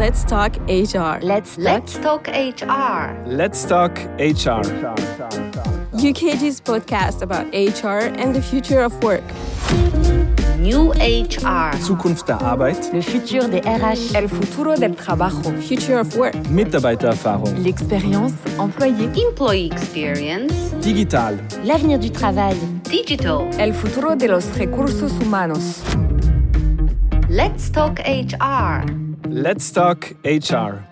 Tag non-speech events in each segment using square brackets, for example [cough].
Let's talk HR. Let's let's talk HR. Let's talk HR. UKG's podcast about HR and the future of work. New HR. Zukunft der Arbeit. Le futur des RH. El futuro del trabajo. Future of work. Mitarbeitererfahrung. L'expérience employée. Employee experience. Digital. L'avenir du travail. Digital. El futuro de los recursos humanos. Let's talk HR. Let's talk HR.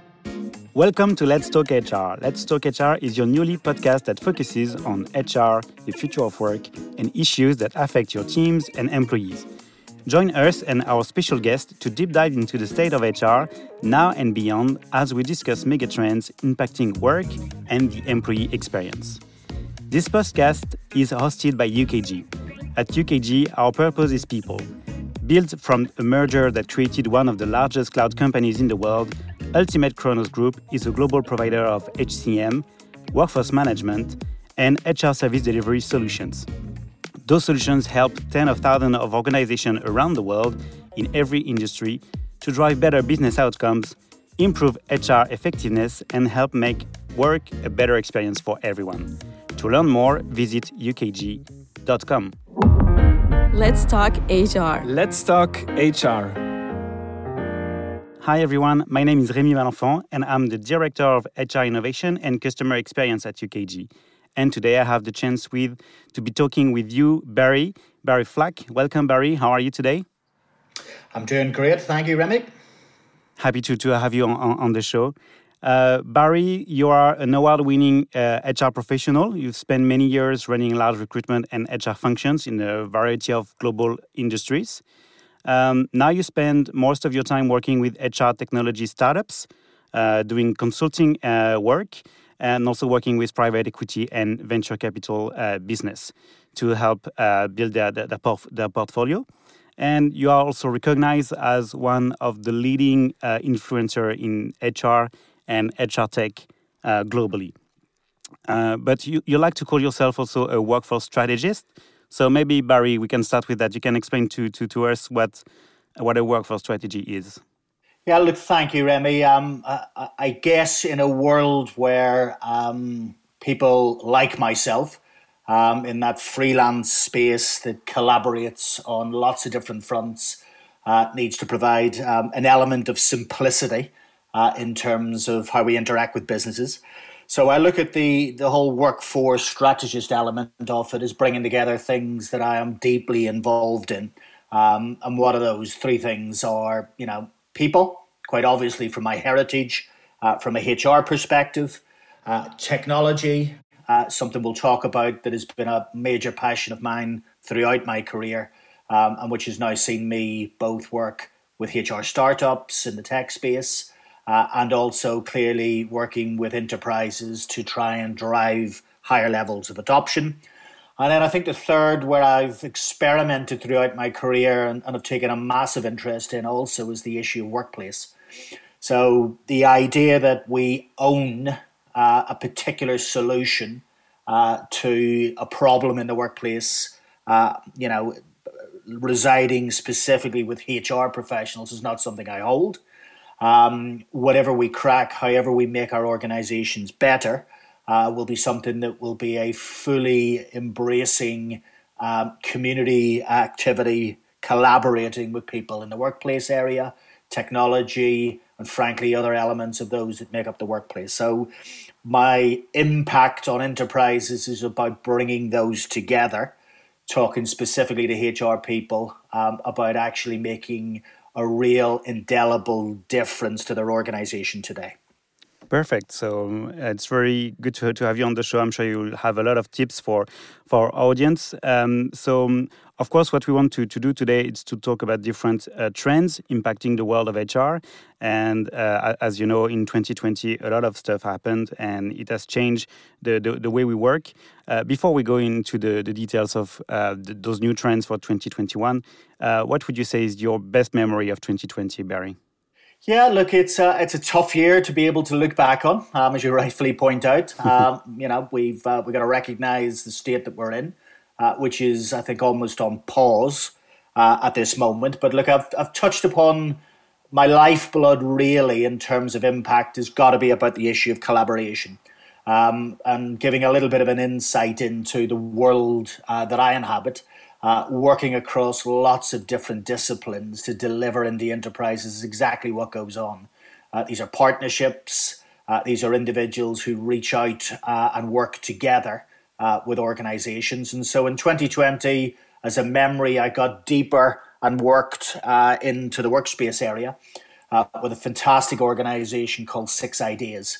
Welcome to Let's Talk HR. Let's Talk HR is your newly podcast that focuses on HR, the future of work, and issues that affect your teams and employees. Join us and our special guest to deep dive into the state of HR now and beyond as we discuss megatrends impacting work and the employee experience. This podcast is hosted by UKG. At UKG, our purpose is people. Built from a merger that created one of the largest cloud companies in the world, Ultimate Kronos Group is a global provider of HCM, workforce management, and HR service delivery solutions. Those solutions help tens of thousands of organizations around the world in every industry to drive better business outcomes, improve HR effectiveness, and help make work a better experience for everyone. To learn more, visit ukg.com. Let's talk HR. Let's talk HR. Hi everyone, my name is Rémi Malenfant and I'm the Director of HR Innovation and Customer Experience at UKG. And today I have the chance with to be talking with you, Barry, Barry Flack. Welcome Barry, how are you today? I'm doing great, thank you Remy. Happy to, to have you on, on, on the show. Uh, Barry, you are an award winning uh, HR professional. You've spent many years running large recruitment and HR functions in a variety of global industries. Um, now you spend most of your time working with HR technology startups, uh, doing consulting uh, work, and also working with private equity and venture capital uh, business to help uh, build their, their, their, portfolio. And you are also recognized as one of the leading influencer in HR and HR tech uh, globally. Uh, but you, you like to call yourself also a workforce strategist. So maybe Barry, we can start with that. You can explain to to, to us what what a workforce strategy is. Yeah, look, thank you, Remy. Um, I, I, guess in a world where um, people like myself, um, in that freelance space that collaborates on lots of different fronts, uh, needs to provide um, an element of simplicity uh, in terms of how we interact with businesses. So I look at the the whole workforce strategist element of it as bringing together things that I am deeply involved in. Um, and what are those three things? Are you know people, quite obviously from my heritage, uh, from a HR perspective, uh, technology, uh, something we'll talk about that has been a major passion of mine throughout my career, um, and which has now seen me both work with HR startups in the tech space uh, and also clearly working with enterprises to try and drive higher levels of adoption. And then I think the third, where I've experimented throughout my career and, and have taken a massive interest in also, is the issue of workplace. So the idea that we own uh, a particular solution uh, to a problem in the workplace, uh, you know, residing specifically with HR professionals is not something I hold um, whatever we crack, however we make our organizations better, uh, will be something that will be a fully embracing um, community activity, collaborating with people in the workplace area, technology, and frankly, other elements of those that make up the workplace. So, my impact on enterprises is about bringing those together, talking specifically to HR people um, about actually making a real indelible difference to their organization today. Perfect. So um, it's very good to, to have you on the show. I'm sure you'll have a lot of tips for for our audience. Um, so, um, of course, what we want to, to do today is to talk about different uh, trends impacting the world of HR. And uh, as you know, in 2020, a lot of stuff happened and it has changed the, the, the way we work. Uh, before we go into the, the details of uh, the, those new trends for 2021, uh, what would you say is your best memory of 2020, Barry? Yeah, look, it's a, it's a tough year to be able to look back on, um, as you rightfully point out. [laughs] Um, you know, we've uh, we've got to recognise the state that we're in, uh, which is, I think, almost on pause uh, at this moment. But look, I've I've touched upon my lifeblood, really, in terms of impact, has got to be about the issue of collaboration. Um, and giving a little bit of an insight into the world uh, that I inhabit, uh, working across lots of different disciplines to deliver in the enterprises is exactly what goes on. Uh, these are partnerships, uh, these are individuals who reach out uh, and work together uh, with organizations. And so in 2020, as a memory, I got deeper and worked uh, into the workspace area with a fantastic organization called Six Ideas.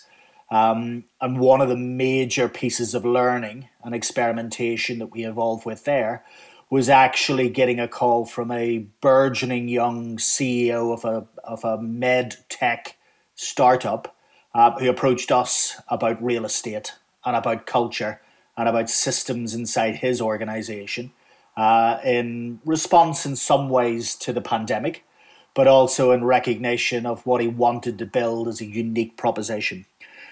Um, and one of the major pieces of learning and experimentation that we evolved with there was actually getting a call from a burgeoning young CEO of a, of a med tech startup uh, who approached us about real estate and about culture and about systems inside his organization uh, in response, in some ways, to the pandemic, but also in recognition of what he wanted to build as a unique proposition.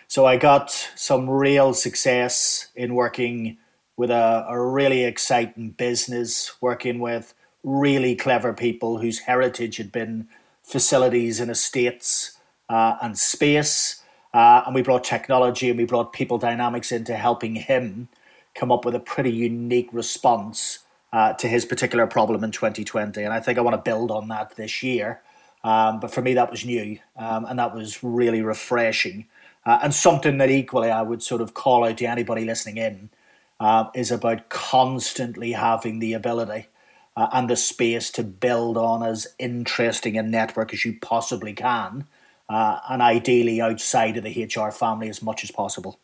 So I got some real success in working with a, a really exciting business, working with really clever people whose heritage had been facilities and estates uh, and space. Uh, and we brought technology and we brought people dynamics into helping him come up with a pretty unique response uh, to his particular problem in 2020. And I think I want to build on that this year. Um, but for me, that was new um, and that was really refreshing. Uh, and something that equally I would sort of call out to anybody listening in uh, is about constantly having the ability uh, and the space to build on as interesting a network as you possibly can, uh, and ideally outside of the HR family as much as possible.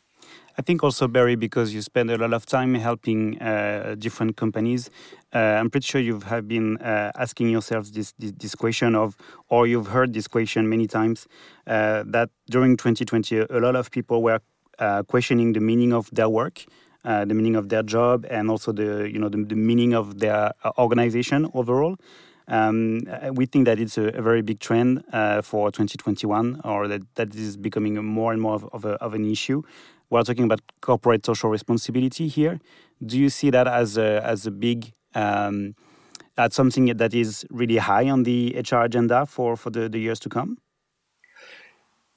I think also Barry, because you spend a lot of time helping uh, different companies. Uh, I'm pretty sure you have been uh, asking yourselves this, this, this question of, or you've heard this question many times, uh, that during 2020 a lot of people were uh, questioning the meaning of their work, uh, the meaning of their job, and also the you know the, the meaning of their organization overall. Um, we think that it's a, a very big trend uh, for 2021, or that that is becoming more and more of, of, a, of, an issue we're talking about corporate social responsibility here. Do you see that as a, as a big, um, as something that is really high on the HR agenda for, for the, the years to come?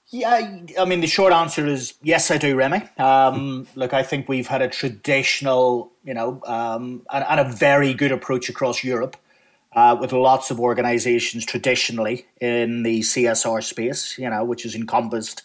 Yeah, I mean, the short answer is yes, I do, Remy. Um, look, I think we've had a traditional, you know, um, and, and, a very good approach across Europe uh, with lots of organizations traditionally in the CSR space, you know, which has encompassed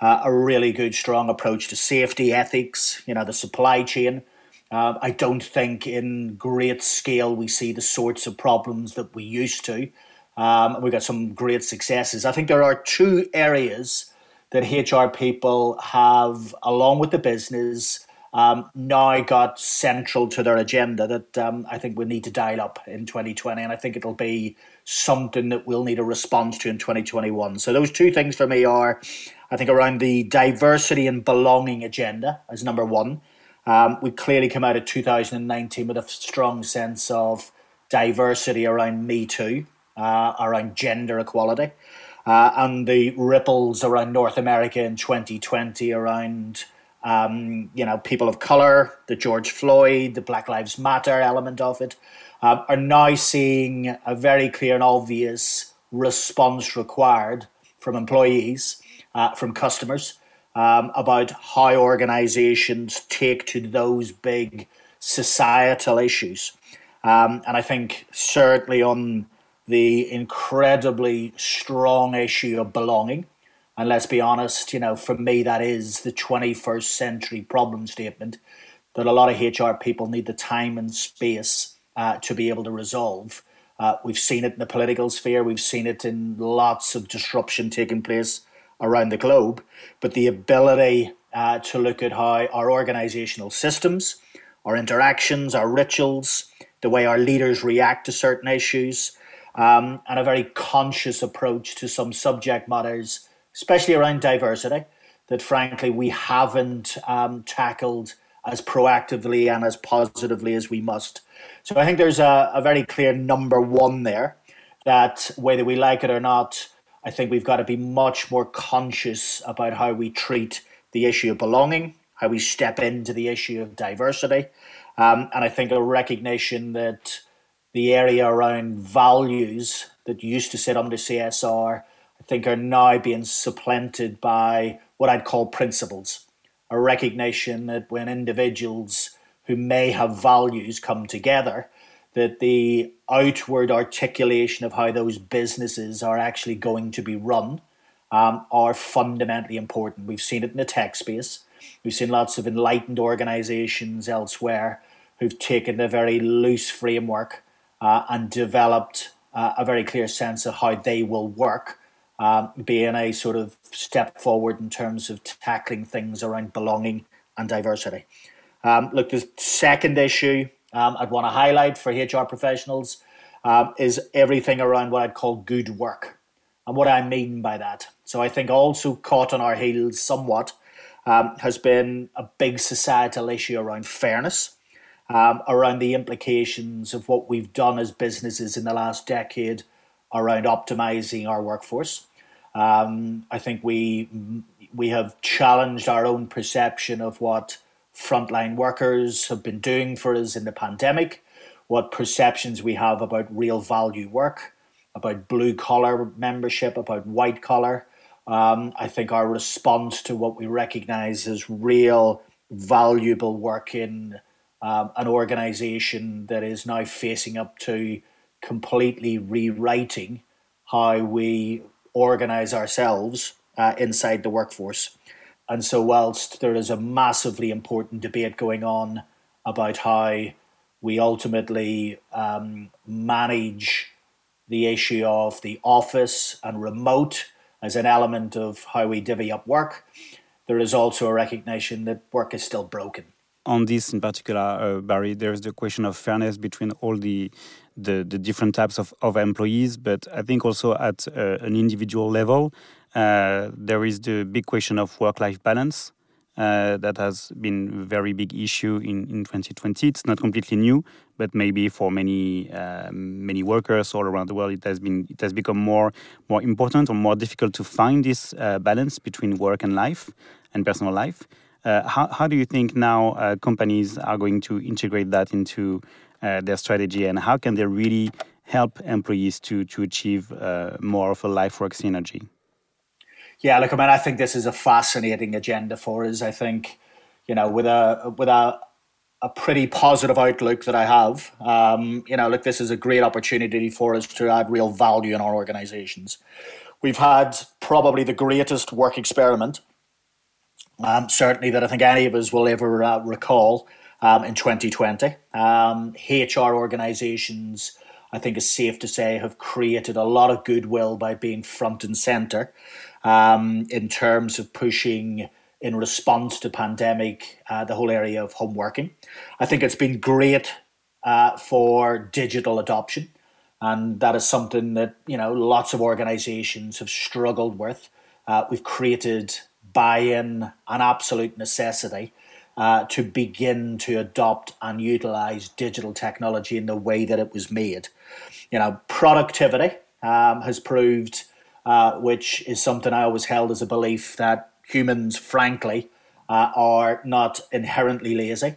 uh, a really good, strong approach to safety, ethics, you know, the supply chain. Uh, I don't think in great scale we see the sorts of problems that we used to. Um, we got some great successes. I think there are two areas that HR people have, along with the business, um, now got central to their agenda that um, I think we need to dial up in 2020. And I think it'll be something that we'll need a response to in 2021. So those two things for me are I think around the diversity and belonging agenda as number one. Um, we clearly come out of 2019 with a strong sense of diversity around Me Too, uh, around gender equality, uh, and the ripples around North America in 2020 around um, you know people of color, the George Floyd, the Black Lives Matter element of it, uh, are now seeing a very clear and obvious response required from employees uh, from customers um, about how organizations take to those big societal issues. Um, and I think certainly on the incredibly strong issue of belonging, and let's be honest, you know, for me, that is the 21st century problem statement that a lot of HR people need the time and space uh, to be able to resolve. Uh, we've seen it in the political sphere, we've seen it in lots of disruption taking place around the globe, but the ability uh, to look at how our organizational systems, our interactions, our rituals, the way our leaders react to certain issues, um, and a very conscious approach to some subject matters, especially around diversity, that frankly we haven't um, tackled as proactively and as positively as we must. So I think there's a, a very clear number one there that whether we like it or not, I think we've got to be much more conscious about how we treat the issue of belonging, how we step into the issue of diversity, um, and I think a recognition that the area around values that used to sit under CSR, I think are now being supplanted by what I'd call principles. A recognition that when individuals who may have values come together, that the outward articulation of how those businesses are actually going to be run um, are fundamentally important. We've seen it in the tech space. We've seen lots of enlightened organizations elsewhere who've taken a very loose framework uh, and developed uh, a very clear sense of how they will work, um, being a sort of step forward in terms of tackling things around belonging and diversity. Um, look, the second issue um, I'd want to highlight for HR professionals um, is everything around what I'd call good work. And what I mean by that. So I think also caught on our heels somewhat um, has been a big societal issue around fairness, um, around the implications of what we've done as businesses in the last decade around optimizing our workforce. Um, I think we we have challenged our own perception of what frontline workers have been doing for us in the pandemic, what perceptions we have about real value work, about blue collar membership, about white collar. Um, I think our response to what we recognize as real valuable work in um, an organization that is now facing up to completely rewriting how we organize ourselves uh, inside the workforce. And so, whilst there is a massively important debate going on about how we ultimately um, manage the issue of the office and remote as an element of how we divvy up work, there is also a recognition that work is still broken. On this in particular, uh, Barry, there's the question of fairness between all the the, the different types of, of employees, but I think also at uh, an individual level, uh, there is the big question of work-life balance. Uh, that has been a very big issue in, in 2020. It's not completely new, but maybe for many uh, many workers all around the world, it has been it has become more more important or more difficult to find this uh, balance between work and life and personal life. Uh, how how do you think now uh, companies are going to integrate that into their strategy, and how can they really help employees to to achieve more of a life work synergy? Yeah, look, I mean, I think this is a fascinating agenda for us. I think, you know, with a with a a pretty positive outlook that I have, um, you know, look, this is a great opportunity for us to add real value in our organisations. We've had probably the greatest work experiment, um, certainly that I think any of us will ever uh, recall um, in 2020. Um, HR organisations, I think it's safe to say, have created a lot of goodwill by being front and centre um, in terms of pushing in response to pandemic uh, the whole area of home working. I think it's been great uh, for digital adoption, and that is something that you know lots of organisations have struggled with. Uh, we've created buy-in an absolute necessity uh, to begin to adopt and utilize digital technology in the way that it was made. You know, productivity um, has proved uh, which is something I always held as a belief that humans, frankly, uh, are not inherently lazy.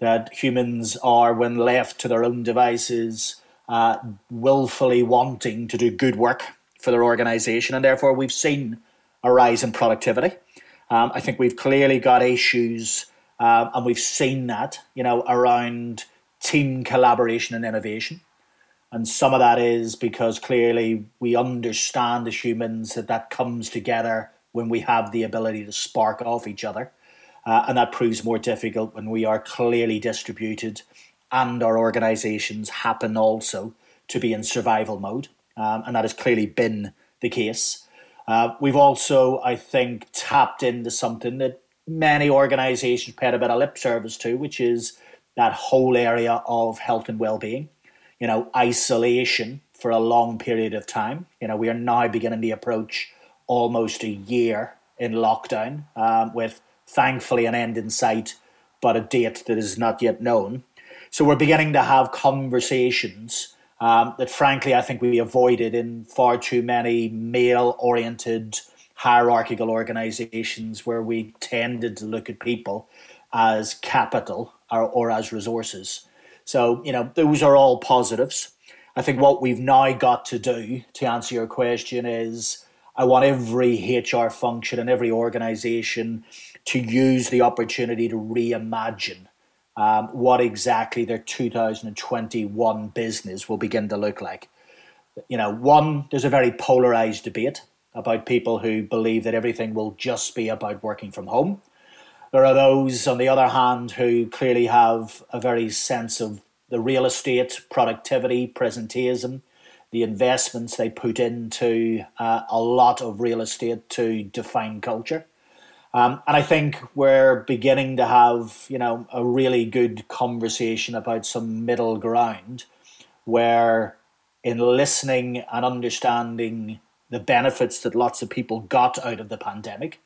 That humans are, when left to their own devices, uh, willfully wanting to do good work for their organization, and therefore we've seen a rise in productivity. Um, I think we've clearly got issues, uh, and we've seen that, you know, around team collaboration and innovation. And some of that is because clearly we understand as humans that that comes together when we have the ability to spark off each other. Uh, and that proves more difficult when we are clearly distributed and our organizations happen also to be in survival mode. Um, and that has clearly been the case. Uh, we've also, I think, tapped into something that many organizations paid a bit of lip service to, which is that whole area of health and well-being you know, isolation for a long period of time. You know, we are now beginning to approach almost a year in lockdown, um, with thankfully an end in sight, but a date that is not yet known. So we're beginning to have conversations um, that, frankly, I think we avoided in far too many male oriented hierarchical organizations where we tended to look at people as capital or, or as resources. So, you know, those are all positives. I think what we've now got to do to answer your question is I want every HR function and every organization to use the opportunity to reimagine um, what exactly their 2021 business will begin to look like. You know, one, there's a very polarized debate about people who believe that everything will just be about working from home. There are those, on the other hand, who clearly have a very sense of the real estate, productivity, presenteeism, the investments they put into uh, a lot of real estate to define culture. Um, and I think we're beginning to have, you know, a really good conversation about some middle ground where in listening and understanding the benefits that lots of people got out of the pandemic,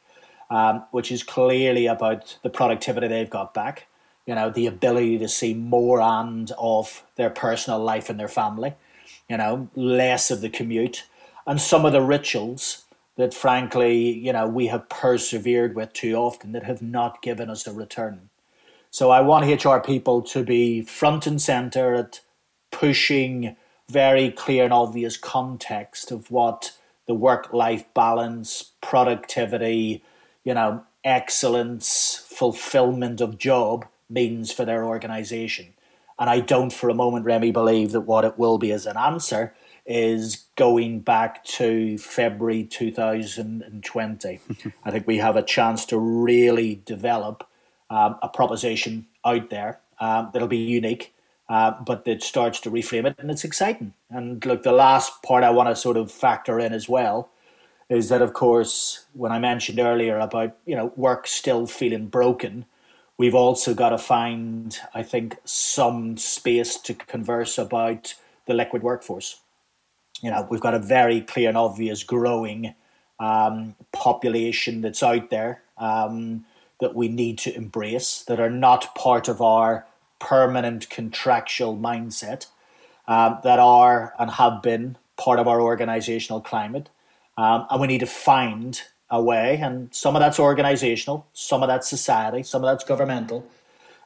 um, which is clearly about the productivity they've got back, you know, the ability to see more and of their personal life and their family, you know, less of the commute, and some of the rituals that frankly, you know, we have persevered with too often that have not given us a return. So I want HR people to be front and center at pushing very clear and obvious context of what the work life balance, productivity, you know, excellence, fulfillment of job means for their organization. And I don't for a moment, Remy, believe that what it will be as an answer is going back to February 2020. [laughs] I think we have a chance to really develop um, a proposition out there um, that'll be unique, uh, but that starts to reframe it, and it's exciting. And look, the last part I want to sort of factor in as well is that, of course, when I mentioned earlier about you know work still feeling broken, we've also got to find, I think, some space to converse about the liquid workforce you know, we've got a very clear and obvious growing um, population that's out there um, that we need to embrace that are not part of our permanent contractual mindset, um, that are and have been part of our organizational climate. Um, and we need to find a way, and some of that's organizational, some of that's society, some of that's governmental,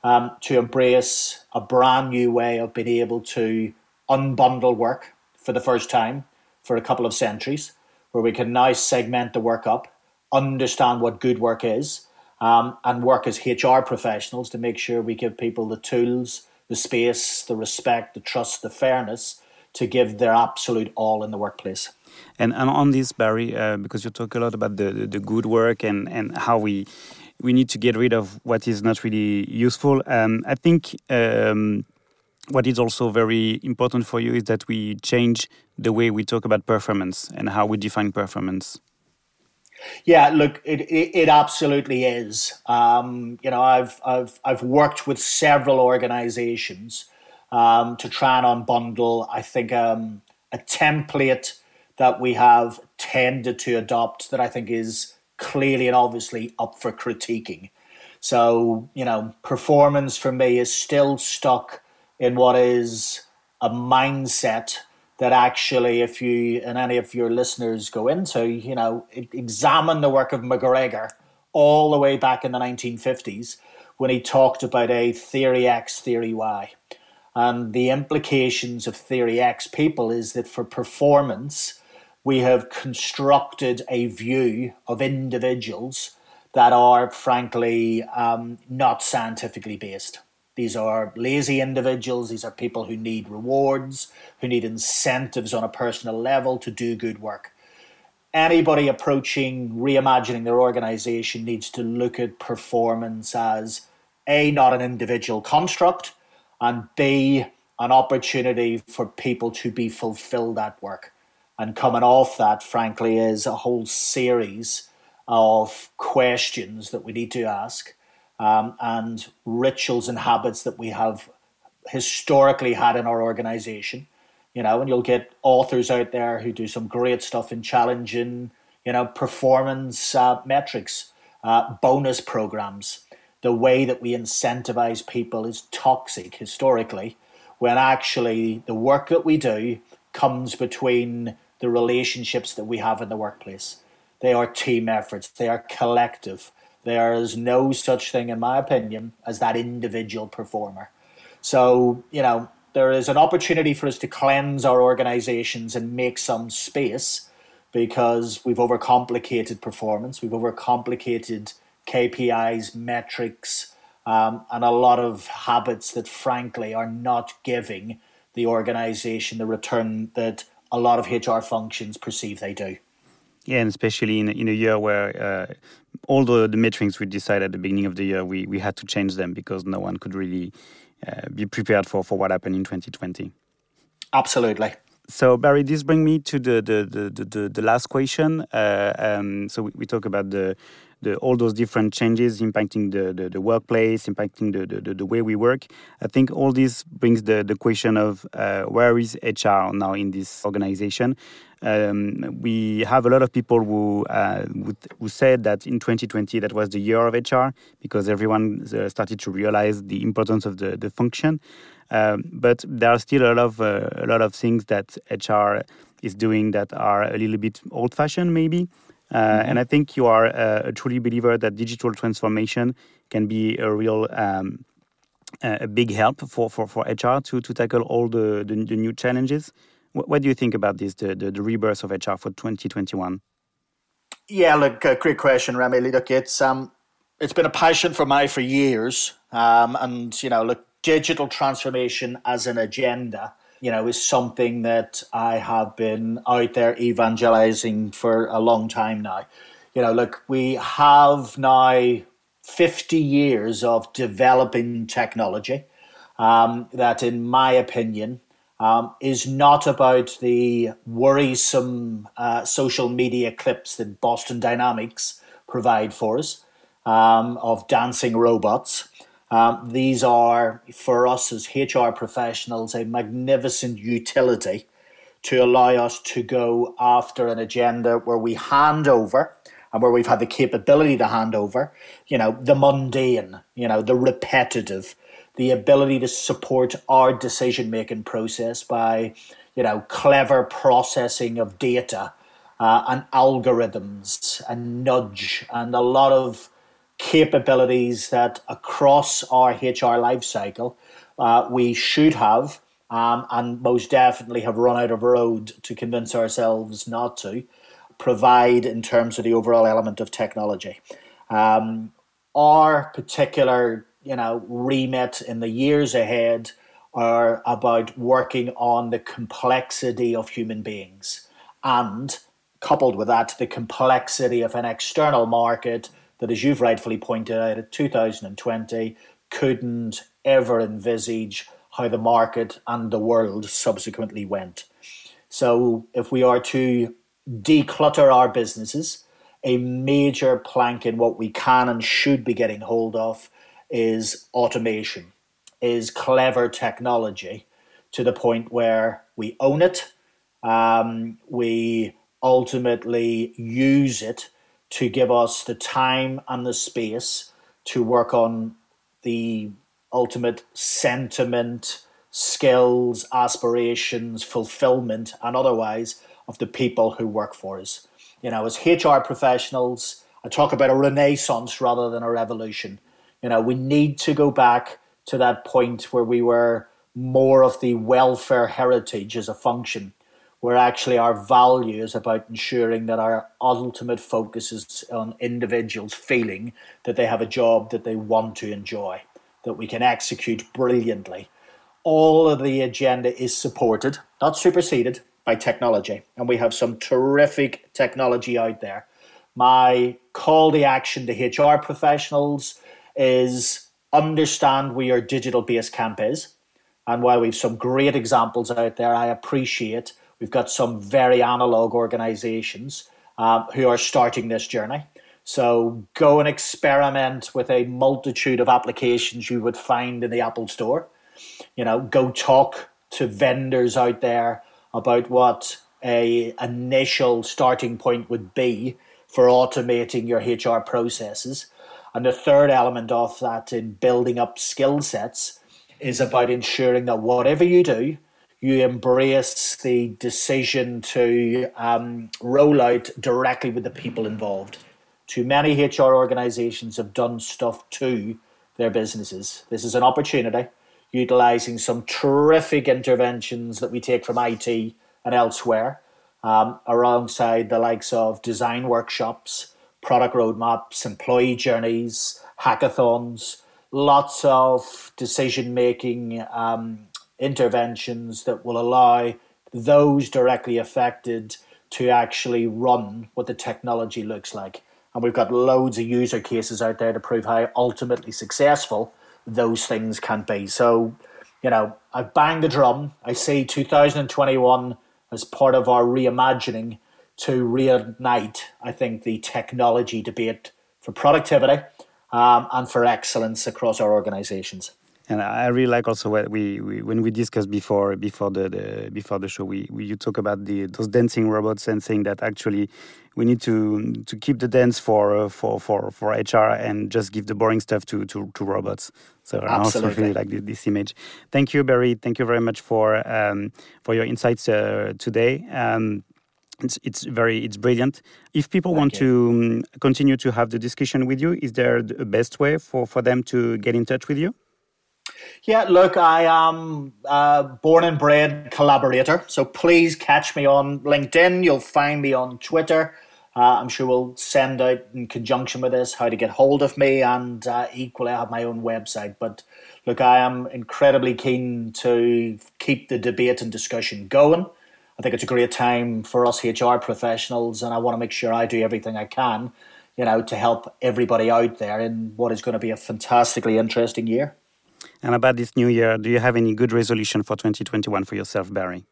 um, to embrace a brand new way of being able to unbundle work for the first time for a couple of centuries, where we can now segment the work up, understand what good work is, um, and work as HR professionals to make sure we give people the tools, the space, the respect, the trust, the fairness to give their absolute all in the workplace. And, and on this, Barry, uh, because you talk a lot about the, the, the, good work and, and how we we need to get rid of what is not really useful. Um, I think um, what is also very important for you is that we change the way we talk about performance and how we define performance. Yeah, look, it, it, it absolutely is. Um, you know, I've I've I've worked with several organisations um, to try and unbundle. I think um, a template that we have tended to adopt that I think is clearly and obviously up for critiquing. So you know, performance for me is still stuck in what is a mindset that actually, if you and any of your listeners go into, you know, examine the work of McGregor all the way back in the 1950s when he talked about a theory X, theory Y. And the implications of theory X people is that for performance, we have constructed a view of individuals that are, frankly, um, not scientifically based. These are lazy individuals. These are people who need rewards, who need incentives on a personal level to do good work. Anybody approaching reimagining their organization needs to look at performance as A, not an individual construct, and B, an opportunity for people to be fulfilled at work. And coming off that, frankly, is a whole series of questions that we need to ask um, and rituals and habits that we have historically had in our organization. You know, and you'll get authors out there who do some great stuff in challenging, you know, performance uh, metrics, uh, bonus programs. The way that we incentivize people is toxic historically, when actually the work that we do comes between the relationships that we have in the workplace. They are team efforts, they are collective. There is no such thing, in my opinion, as that individual performer. So, you know, there is an opportunity for us to cleanse our organizations and make some space because we've overcomplicated performance, we've overcomplicated KPIs, metrics, um, and a lot of habits that, frankly, are not giving the organization the return that a lot of HR functions perceive they do. Yeah, and especially in, in a year where uh, all the, the metrics we decided at the beginning of the year, we, we had to change them because no one could really uh, be prepared for, for what happened in 2020. Absolutely. So Barry, this brings me to the the, the, the, the last question. Uh, um, so we, we talk about the the, all those different changes impacting the, the, the workplace, impacting the, the, the, way we work. I think all this brings the, the question of uh, where is HR now in this organization? Um, we have a lot of people who, uh, who said that in 2020 that was the year of HR because everyone uh, started to realize the importance of the, the function. Um, but there are still a lot of uh, a lot of things that HR is doing that are a little bit old-fashioned, maybe. Uh, mm-hmm. And I think you are a, a, truly believer that digital transformation can be a real um, a big help for, for, for HR to, to tackle all the, the, the new challenges. What, do you think about this, the, the, the, rebirth of HR for 2021? Yeah, look, uh, great question, Remy. Look, it's um, it's been a passion for me for years, um, and you know, look, digital transformation as an agenda you know, is something that I have been out there evangelizing for a long time now. You know, look, we have now 50 years of developing technology um, that, in my opinion, um, is not about the worrisome uh, social media clips that Boston Dynamics provide for us um, of dancing robots. Um, these are, for us as HR professionals, a magnificent utility to allow us to go after an agenda where we hand over and where we've had the capability to hand over, you know, the mundane, you know, the repetitive, the ability to support our decision making process by, you know, clever processing of data uh, and algorithms and nudge and a lot of capabilities that across our HR life cycle uh, we should have um, and most definitely have run out of road to convince ourselves not to provide in terms of the overall element of technology. Um, our particular you know remit in the years ahead are about working on the complexity of human beings and coupled with that the complexity of an external market that, as you've rightfully pointed out, in 2020 couldn't ever envisage how the market and the world subsequently went. So, if we are to declutter our businesses, a major plank in what we can and should be getting hold of is automation, is clever technology to the point where we own it, um, we ultimately use it to give us the time and the space to work on the ultimate sentiment, skills, aspirations, fulfillment, and otherwise of the people who work for us. You know, as HR professionals, I talk about a renaissance rather than a revolution. You know, we need to go back to that point where we were more of the welfare heritage as a function where actually our value is about ensuring that our ultimate focus is on individuals feeling that they have a job that they want to enjoy, that we can execute brilliantly. All of the agenda is supported, not superseded, by technology. And we have some terrific technology out there. My call to action to HR professionals is understand where your digital based camp is. And while we've some great examples out there, I appreciate We've got some very analog organizations um, who are starting this journey. So go and experiment with a multitude of applications you would find in the Apple Store. You know, go talk to vendors out there about what a initial starting point would be for automating your HR processes. And the third element of that in building up skill sets is about ensuring that whatever you do, you embrace the decision to um, roll out directly with the people involved. Too many HR organizations have done stuff to their businesses. This is an opportunity. utilizing some terrific interventions that we take from IT and elsewhere, um, alongside the likes of design workshops, product roadmaps, employee journeys, hackathons, lots of decision making um, interventions that will allow those directly affected to actually run what the technology looks like. And we've got loads of user cases out there to prove how ultimately successful those things can be. So, you know, I bang the drum. I see 2021 as part of our reimagining to reignite, I think, the technology debate for productivity um, and for excellence across our organizations. And I really like also what we, we when we discussed before before the, the before the show, we, we, you talk about the those dancing robots and saying that actually we need to to keep the dance for uh, for for for HR and just give the boring stuff to to, to robots. So I also really like this, this, image. Thank you, Barry. Thank you very much for um, for your insights uh, today. Um, it's, it's very it's brilliant. If people Thank want to um, continue to have the discussion with you, is there a best way for, for them to get in touch with you? Yeah, look, I am a born and bred collaborator, so please catch me on LinkedIn. You'll find me on Twitter. Uh, I'm sure we'll send out in conjunction with this how to get hold of me, and uh, equally, I have my own website. But look, I am incredibly keen to keep the debate and discussion going. I think it's a great time for us HR professionals, and I want to make sure I do everything I can, you know, to help everybody out there in what is going to be a fantastically interesting year. And about this new year, do you have any good resolution for 2021 for yourself, Barry?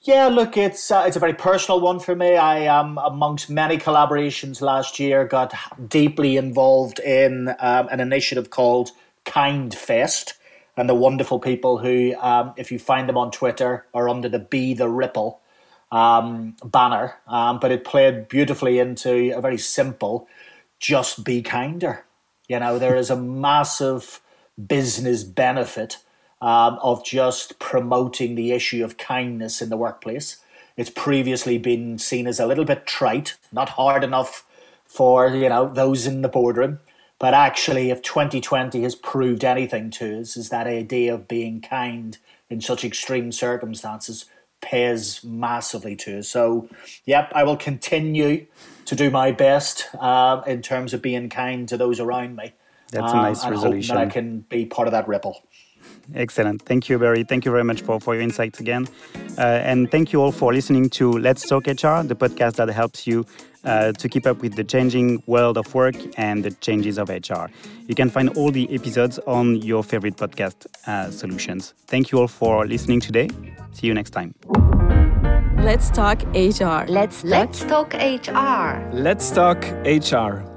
Yeah, look, it's uh, it's a very personal one for me. I um, amongst many collaborations last year, got deeply involved in um, an initiative called Kind Fest, and the wonderful people who, um, if you find them on Twitter, are under the Be the Ripple um, banner. Um, but it played beautifully into a very simple, just be kinder. You know, there is a massive business benefit um, of just promoting the issue of kindness in the workplace. It's previously been seen as a little bit trite, not hard enough for you know those in the boardroom. But actually, if 2020 has proved anything to us, is that idea of being kind in such extreme circumstances pays massively to us. So, yep, I will continue to do my best uh, in terms of being kind to those around me. That's a nice um, resolution. that I can be part of that ripple. Excellent. Thank you, Barry. Thank you very much for, for your insights again. Uh, and thank you all for listening to Let's Talk HR, the podcast that helps you uh, to keep up with the changing world of work and the changes of HR. You can find all the episodes on your favorite podcast uh, solutions. Thank you all for listening today. See you next time. Let's talk HR. Let's let's talk HR. Let's talk HR.